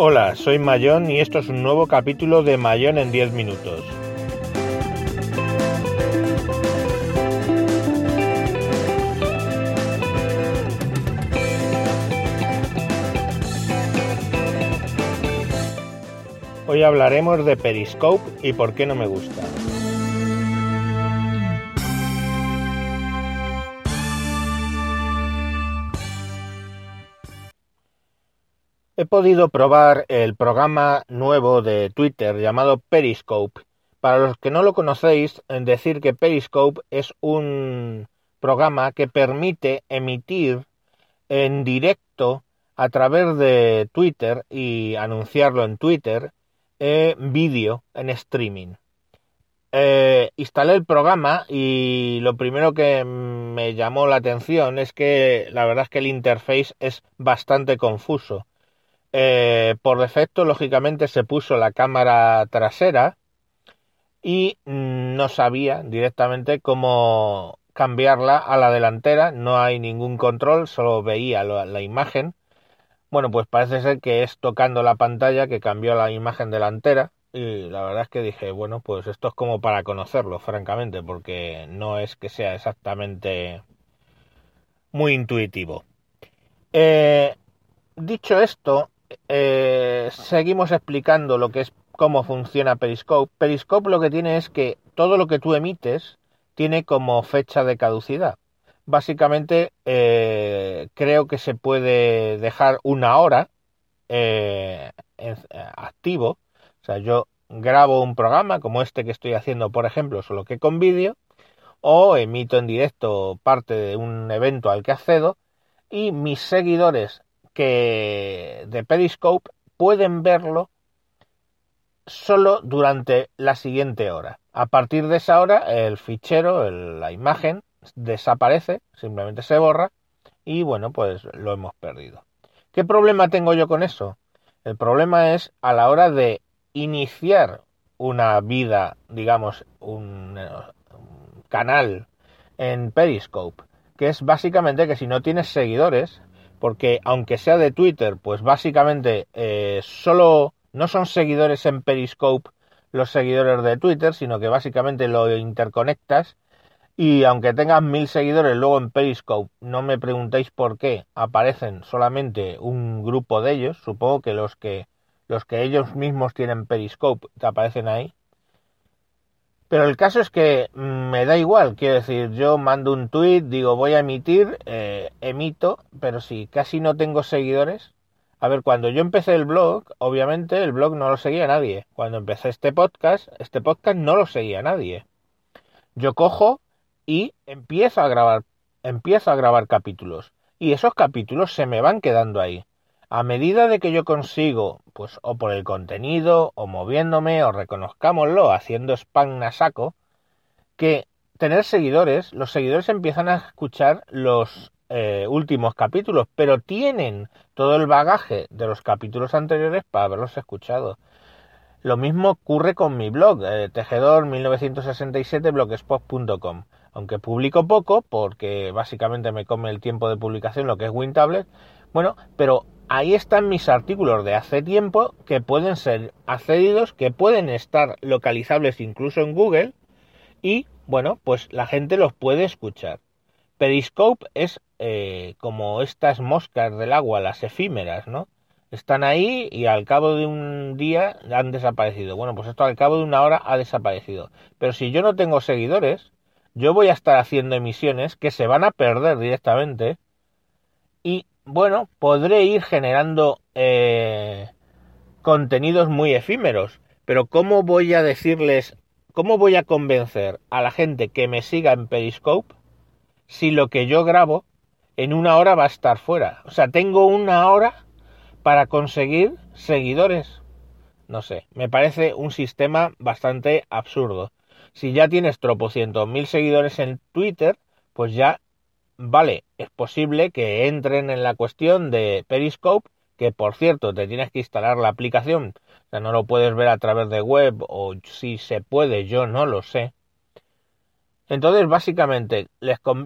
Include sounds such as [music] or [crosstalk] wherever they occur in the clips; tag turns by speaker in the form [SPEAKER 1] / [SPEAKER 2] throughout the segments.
[SPEAKER 1] Hola, soy Mayón y esto es un nuevo capítulo de Mayón en 10 minutos. Hoy hablaremos de Periscope y por qué no me gusta. He podido probar el programa nuevo de Twitter llamado Periscope. Para los que no lo conocéis, decir que Periscope es un programa que permite emitir en directo a través de Twitter y anunciarlo en Twitter eh, vídeo en streaming. Eh, instalé el programa y lo primero que me llamó la atención es que la verdad es que el interface es bastante confuso. Eh, por defecto, lógicamente, se puso la cámara trasera y no sabía directamente cómo cambiarla a la delantera. No hay ningún control, solo veía la imagen. Bueno, pues parece ser que es tocando la pantalla que cambió la imagen delantera. Y la verdad es que dije, bueno, pues esto es como para conocerlo, francamente, porque no es que sea exactamente muy intuitivo. Eh, dicho esto, eh, seguimos explicando lo que es cómo funciona Periscope. Periscope lo que tiene es que todo lo que tú emites tiene como fecha de caducidad. Básicamente eh, creo que se puede dejar una hora eh, activo. O sea, yo grabo un programa como este que estoy haciendo, por ejemplo, solo que con vídeo, o emito en directo parte de un evento al que accedo, y mis seguidores que de Periscope pueden verlo solo durante la siguiente hora. A partir de esa hora el fichero, la imagen desaparece, simplemente se borra y bueno, pues lo hemos perdido. ¿Qué problema tengo yo con eso? El problema es a la hora de iniciar una vida, digamos, un, un canal en Periscope, que es básicamente que si no tienes seguidores, porque aunque sea de Twitter, pues básicamente eh, solo no son seguidores en Periscope los seguidores de Twitter, sino que básicamente lo interconectas. Y aunque tengas mil seguidores luego en Periscope, no me preguntéis por qué aparecen solamente un grupo de ellos, supongo que los que los que ellos mismos tienen Periscope te aparecen ahí, pero el caso es que mm, me da igual, quiero decir, yo mando un tweet, digo voy a emitir, eh, emito, pero si casi no tengo seguidores. A ver, cuando yo empecé el blog, obviamente el blog no lo seguía nadie. Cuando empecé este podcast, este podcast no lo seguía nadie. Yo cojo y empiezo a grabar, empiezo a grabar capítulos. Y esos capítulos se me van quedando ahí a medida de que yo consigo, pues o por el contenido, o moviéndome, o reconozcámoslo, haciendo spam a saco, que tener seguidores, los seguidores empiezan a escuchar los eh, últimos capítulos, pero tienen todo el bagaje de los capítulos anteriores para haberlos escuchado. Lo mismo ocurre con mi blog, eh, tejedor 1967 blogspot.com. Aunque publico poco, porque básicamente me come el tiempo de publicación lo que es WinTablet, bueno, pero ahí están mis artículos de hace tiempo que pueden ser accedidos, que pueden estar localizables incluso en Google y bueno, pues la gente los puede escuchar. Periscope es eh, como estas moscas del agua, las efímeras, ¿no? Están ahí y al cabo de un día han desaparecido. Bueno, pues esto al cabo de una hora ha desaparecido. Pero si yo no tengo seguidores, yo voy a estar haciendo emisiones que se van a perder directamente y bueno, podré ir generando eh, contenidos muy efímeros, pero ¿cómo voy a decirles, cómo voy a convencer a la gente que me siga en Periscope si lo que yo grabo en una hora va a estar fuera? O sea, tengo una hora para conseguir seguidores. No sé, me parece un sistema bastante absurdo. Si ya tienes tropocientos mil seguidores en Twitter, pues ya vale, es posible que entren en la cuestión de Periscope, que por cierto te tienes que instalar la aplicación, o sea, no lo puedes ver a través de web o si se puede, yo no lo sé. Entonces, básicamente,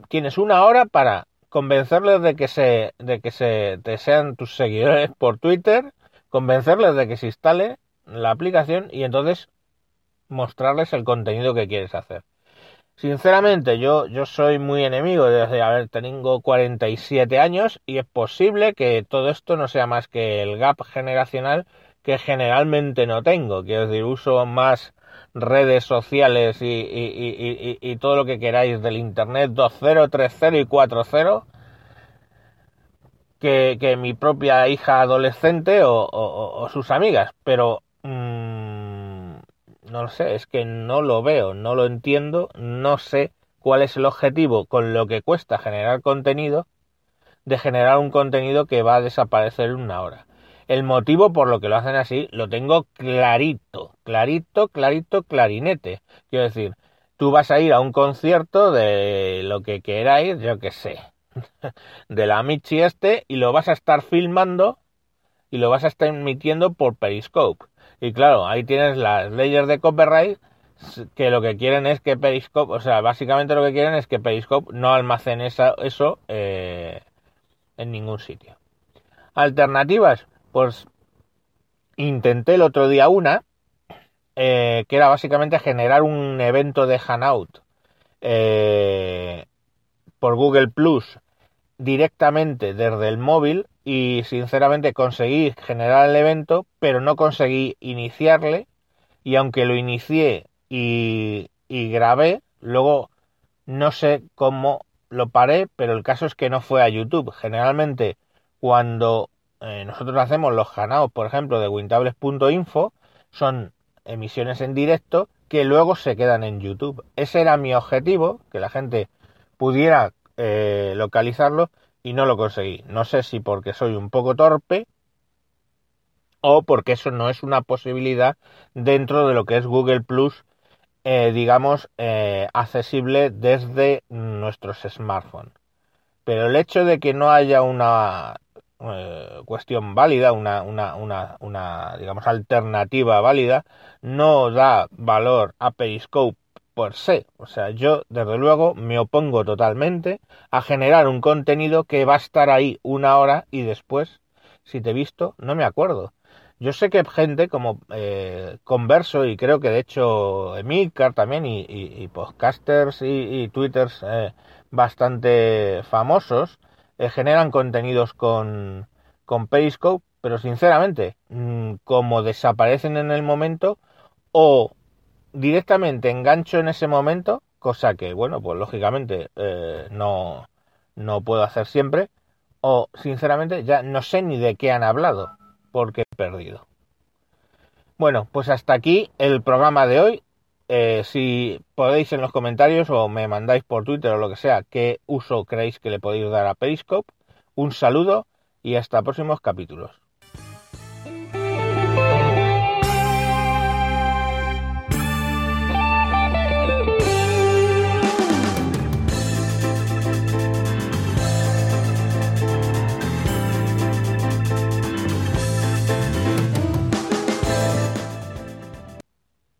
[SPEAKER 1] tienes una hora para convencerles de que se de que se te sean tus seguidores por Twitter, convencerles de que se instale la aplicación y entonces mostrarles el contenido que quieres hacer. Sinceramente, yo, yo soy muy enemigo desde, a ver, tengo 47 años y es posible que todo esto no sea más que el gap generacional que generalmente no tengo. Quiero decir, uso más redes sociales y, y, y, todo lo que queráis del Internet 2.0, 3.0 y 4.0 que, que, mi propia hija adolescente o, sus amigas. Pero mmm, no lo sé, es que no lo veo, no lo entiendo, no sé cuál es el objetivo con lo que cuesta generar contenido de generar un contenido que va a desaparecer en una hora. El motivo por lo que lo hacen así lo tengo clarito, clarito, clarito, clarinete. Quiero decir, tú vas a ir a un concierto de lo que queráis, yo que sé, [laughs] de la Michi este, y lo vas a estar filmando y lo vas a estar emitiendo por Periscope. Y claro, ahí tienes las leyes de copyright que lo que quieren es que Periscope, o sea, básicamente lo que quieren es que Periscope no almacene eso eh, en ningún sitio. Alternativas, pues intenté el otro día una, eh, que era básicamente generar un evento de Hanout eh, por Google Plus directamente desde el móvil y sinceramente conseguí generar el evento, pero no conseguí iniciarle y aunque lo inicié y, y grabé, luego no sé cómo lo paré, pero el caso es que no fue a YouTube. Generalmente cuando eh, nosotros hacemos los ganados, por ejemplo, de wintables.info, son emisiones en directo que luego se quedan en YouTube. Ese era mi objetivo, que la gente pudiera eh, localizarlo y no lo conseguí. No sé si porque soy un poco torpe o porque eso no es una posibilidad dentro de lo que es Google Plus, eh, digamos, accesible desde nuestros smartphones. Pero el hecho de que no haya una eh, cuestión válida, una, una, una, una, digamos, alternativa válida, no da valor a Periscope por se. O sea, yo desde luego me opongo totalmente a generar un contenido que va a estar ahí una hora y después, si te he visto, no me acuerdo. Yo sé que gente como eh, Converso y creo que de hecho Emilcar también y, podcasters y, twitters eh, bastante famosos eh, generan contenidos con, con Periscope, pero sinceramente, mm, como desaparecen en el momento, o directamente engancho en ese momento, cosa que, bueno, pues lógicamente eh, no, no puedo hacer siempre, o sinceramente ya no sé ni de qué han hablado, porque he perdido. Bueno, pues hasta aquí el programa de hoy. Eh, si podéis en los comentarios o me mandáis por Twitter o lo que sea qué uso creéis que le podéis dar a Periscope, un saludo y hasta próximos capítulos.